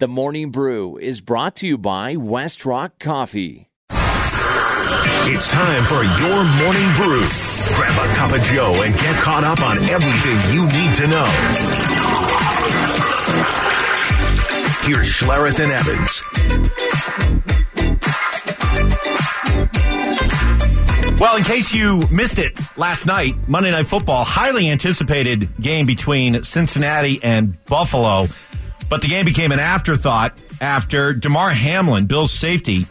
The Morning Brew is brought to you by West Rock Coffee. It's time for your morning brew. Grab a cup of Joe and get caught up on everything you need to know. Here's Schlereth and Evans. Well, in case you missed it last night, Monday Night Football, highly anticipated game between Cincinnati and Buffalo. But the game became an afterthought after Damar Hamlin, Bill's safety,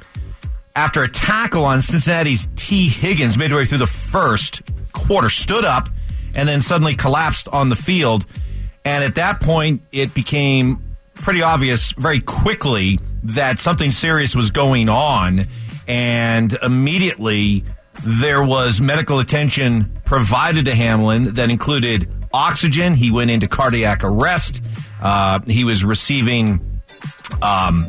after a tackle on Cincinnati's Tee Higgins midway through the first quarter, stood up and then suddenly collapsed on the field. And at that point, it became pretty obvious very quickly that something serious was going on. And immediately, there was medical attention provided to Hamlin that included oxygen. He went into cardiac arrest. Uh, he was receiving, um,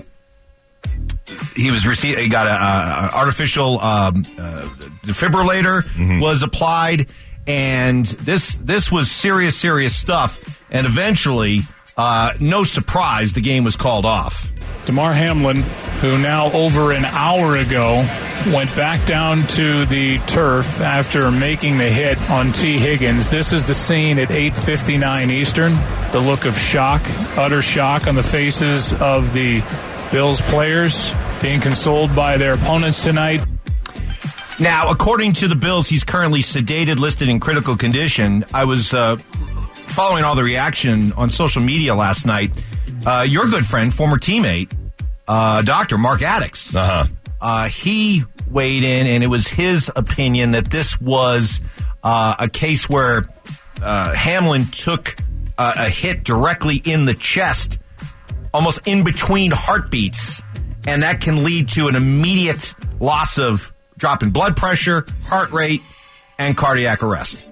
he was receiving, he got an artificial um, uh, defibrillator mm-hmm. was applied, and this this was serious, serious stuff. And eventually, uh, no surprise, the game was called off. Damar Hamlin, who now over an hour ago went back down to the turf after making the hit on Tee Higgins. This is the scene at 8:59 Eastern. The look of shock, utter shock on the faces of the Bills players being consoled by their opponents tonight. Now, according to the Bills, he's currently sedated, listed in critical condition. I was uh, following all the reaction on social media last night. Uh, your good friend, former teammate, uh, Doctor Mark Adickes. Uh-huh. Uh, he weighed in, and it was his opinion that this was uh, a case where uh, Hamlin took a, a hit directly in the chest, almost in between heartbeats, and that can lead to an immediate loss of drop in blood pressure, heart rate, and cardiac arrest.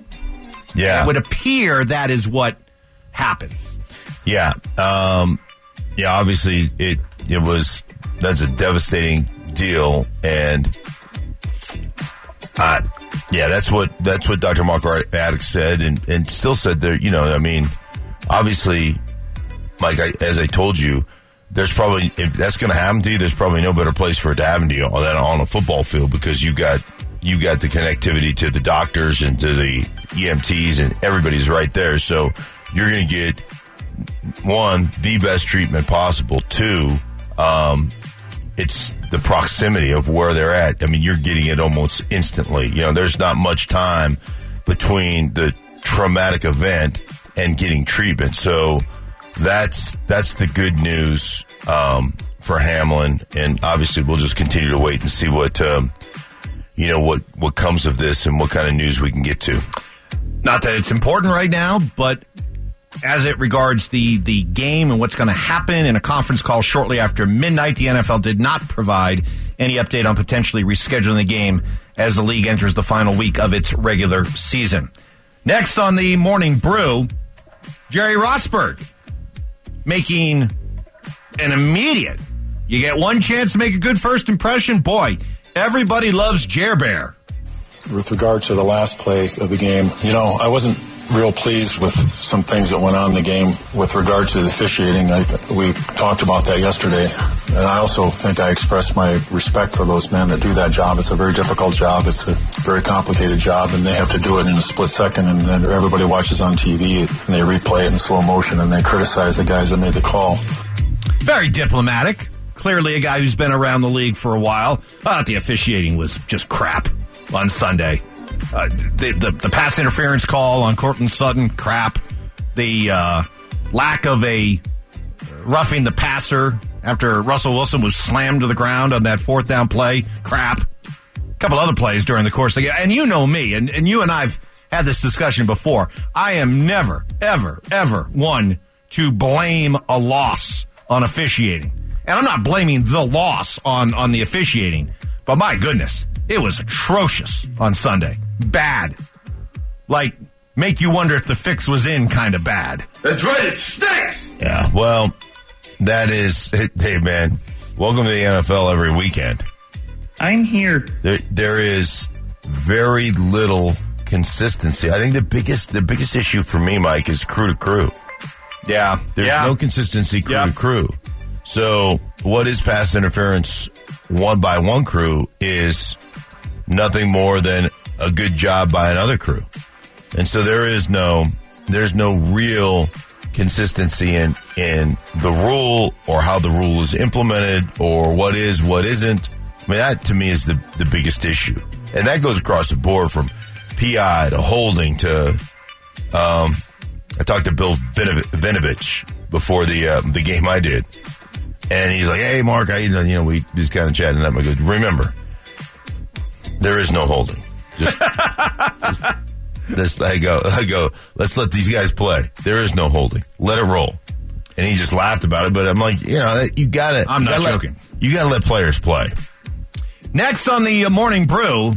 Yeah. It would appear that is what happened. Yeah. Um, yeah, obviously it it was that's a devastating deal and uh, yeah, that's what that's what Dr. Mark Adickes said and, and still said there, you know, I mean, obviously Mike, I, as I told you, there's probably if that's going to happen to you, there's probably no better place for it to happen to you than on a football field because you got you got the connectivity to the doctors and to the EMTs and everybody's right there. So you're going to get one the best treatment possible. Two, um, it's the proximity of where they're at. I mean, you're getting it almost instantly. You know, there's not much time between the traumatic event and getting treatment. So that's that's the good news um, for Hamlin, and obviously we'll just continue to wait and see what um, you know what what comes of this and what kind of news we can get to. Not that it's important right now, but as it regards the the game and what's going to happen in a conference call shortly after midnight, the NFL did not provide any update on potentially rescheduling the game as the league enters the final week of its regular season. Next on the morning brew, Jerry Rosburg making an immediate. You get one chance to make a good first impression. Boy, everybody loves Jer Bear. With regard to the last play of the game, you know, I wasn't real pleased with some things that went on in the game with regard to the officiating. I, we talked about that yesterday, and I also think I expressed my respect for those men that do that job. It's a very difficult job. It's a very complicated job, and they have to do it in a split second. And then everybody watches on TV and they replay it in slow motion and they criticize the guys that made the call. Very diplomatic. Clearly, a guy who's been around the league for a while. thought the officiating was just crap on Sunday. Uh, the, the, the pass interference call on Courtland Sutton, crap. The uh, lack of a roughing the passer after Russell Wilson was slammed to the ground on that fourth down play, crap. A couple other plays during the course of the game. And you know me, and, and you and I've had this discussion before. I am never, ever, ever one to blame a loss on officiating. And I'm not blaming the loss on, on the officiating, but my goodness, it was atrocious on Sunday. Bad. Like, make you wonder if the fix was in kind of bad. That's right, it stinks! Yeah, well, that is, hey man, welcome to the NFL every weekend. I'm here. There, there is very little consistency. I think the biggest, the biggest issue for me, Mike, is crew to crew. Yeah. There's yeah. no consistency crew yeah. to crew. So, what is pass interference one by one crew is nothing more than a good job by another crew. And so there is no there's no real consistency in in the rule or how the rule is implemented or what is what isn't. I mean that to me is the the biggest issue. And that goes across the board from PI to holding to um I talked to Bill Vinovich before the uh, the game I did. And he's like, "Hey, Mark, I you know we just kind of chatting up. I go, remember, there is no holding. Just, this, I go, I go. Let's let these guys play. There is no holding. Let it roll." And he just laughed about it. But I'm like, you know, you got to. I'm not let, joking. you got to let players play. Next on the uh, morning brew,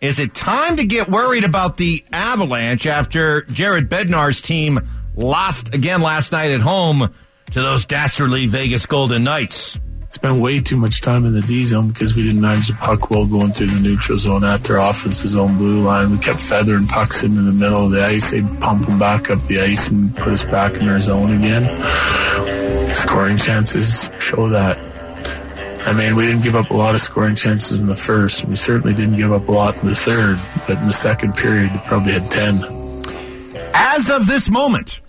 is it time to get worried about the Avalanche after Jared Bednar's team lost again last night at home to those dastardly Vegas Golden Knights? Spent way too much time in the D zone because we didn't manage the puck well going through the neutral zone at their offense's own blue line. We kept feathering pucks into the middle of the ice. They'd pump them back up the ice and put us back in our zone again. Scoring chances show that. I mean, we didn't give up a lot of scoring chances in the first. We certainly didn't give up a lot in the third, but in the second period, we probably had 10. As of this moment,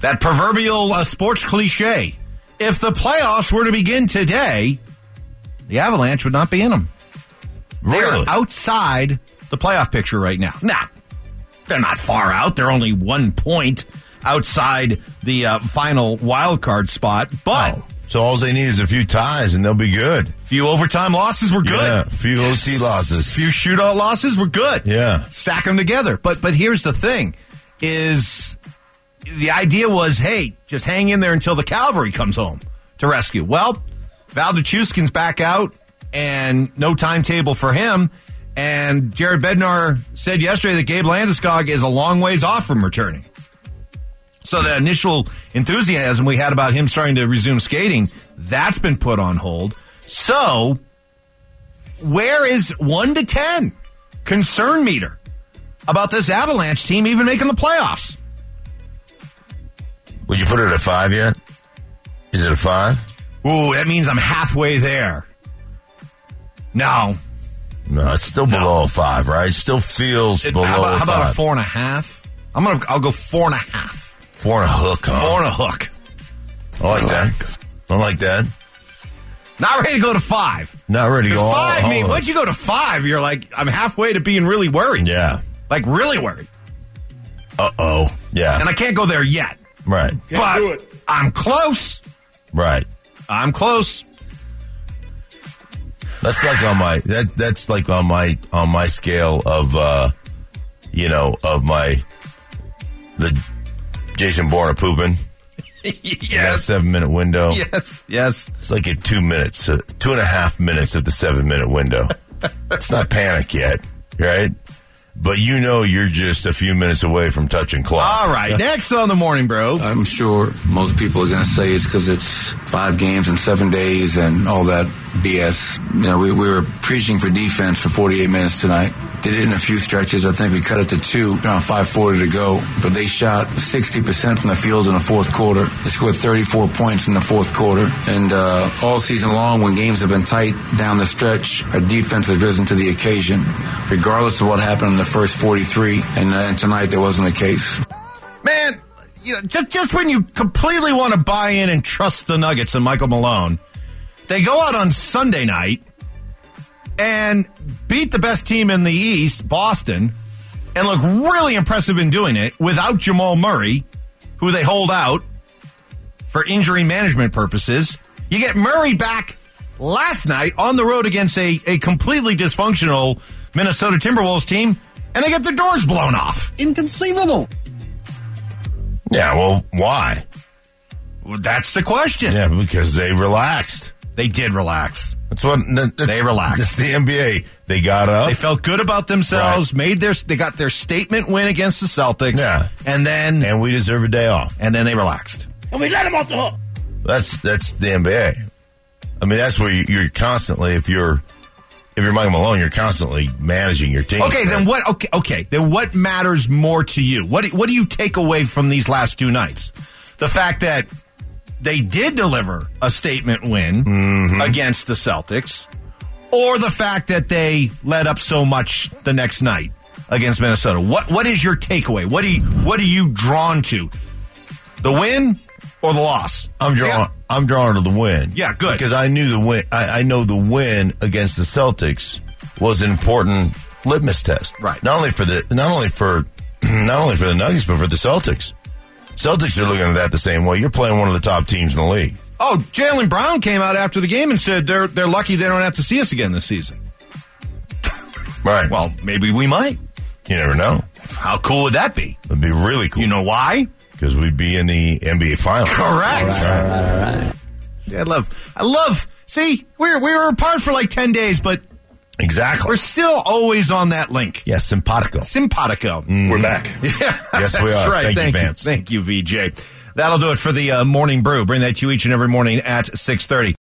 that proverbial uh, sports cliche, if the playoffs were to begin today, the Avalanche would not be in them. Really? They're outside the playoff picture right now. Now, they're not far out. They're only one point outside the uh, final wild card spot, but Oh, so all they need is a few ties and they'll be good. few overtime losses were good. Yeah, a few OT losses. few shootout losses were good. Yeah. Stack them together. But but here's the thing is the idea was, hey, just hang in there until the cavalry comes home to rescue. Well, Val Nichushkin's back out and no timetable for him. And Jared Bednar said yesterday that Gabe Landeskog is a long ways off from returning. So the initial enthusiasm we had about him starting to resume skating, that's been put on hold. So where is one to ten concern meter about this Avalanche team even making the playoffs? Would you put it at five yet? Is it a five? Ooh, that means I'm halfway there. No, No, it's still below a five, right? It still feels It- below how, about, a how about a four and a half? I'm gonna. I'll go four and a half. Four and a hook, huh? Four and a hook. I like that. I like that. Not ready to go to five. Not ready to go all, five. all mean, in. once you go to five, you're like, I'm halfway to being really worried. Yeah. Like really worried. Uh oh. Yeah. And I can't go there yet. Right. but do it. I'm close. Right. I'm close. That's like on my that that's like on my on my scale of uh you know of my the Jason Bourne pooping. That yes. seven minute window. Yes. Yes. It's like at two minutes, uh, two and a half minutes of the seven minute window. it's not panic yet, right? But you know you're just a few minutes away from touching clock. All right. Next on the morning, bro. I'm sure most people are going to say it's because it's five games in seven days and all that BS. You know, we, we were preaching for defense for 48 minutes tonight. Did it in a few stretches. I think we cut it to two, around 540 to go. But they shot 60% from the field in the fourth quarter. They scored 34 points in the fourth quarter. And uh, all season long, when games have been tight down the stretch, our defense has risen to the occasion, regardless of what happened in the first 43. And, uh, and tonight, there wasn't the case. Man, you know, just, just when you completely want to buy in and trust the Nuggets and Michael Malone, they go out on Sunday night and beat the best team in the East, Boston, and look really impressive in doing it without Jamal Murray, who they hold out for injury management purposes. You get Murray back last night on the road against a, a completely dysfunctional Minnesota Timberwolves team, and they get their doors blown off. Inconceivable. Yeah, well, why? Well, that's the question. Yeah, because they relaxed. They did relax. That's what that's, They relaxed. It's the NBA. They got up. They felt good about themselves. Right. Made their they got their statement win against the Celtics. Yeah. and then and we deserve a day off. and then they relaxed. And we let them off the hook. That's that's the NBA. I mean, that's where you, you're constantly. If you're if you're Mike Malone, you're constantly managing your team. Okay, then what? Okay, okay, then what matters more to you? What what do you take away from these last two nights? The fact that they did deliver a statement win Mm-hmm. against the Celtics, or the fact that they led up so much the next night against Minnesota. What what is your takeaway? What do you, what are you drawn to? The win or the loss? I'm drawn. Yeah. I'm drawn to the win. Yeah, good. Because I knew the win. I, I know the win against the Celtics was an important litmus test. Right. Not only for the not only for not only for the Nuggets, but for the Celtics. Celtics are looking at that the same way. You're playing one of the top teams in the league. Oh, Jaylen Brown came out after the game and said they're they're lucky they don't have to see us again this season. Right. Well, maybe we might. you never know. How cool would that be? It'd be really cool. You know why? because we'd be in the NBA finals. Correct. See, I love, I love. See, we're we were apart for like ten days, but Exactly. we're still always on that link. yes, simpatico. Simpatico. We're back. Yeah, Yes, we that's are. Right. Thank you, Thank you, Vance. Thank you, VJ. That'll do it for the uh, morning brew. Bring that to you each and every morning at six thirty.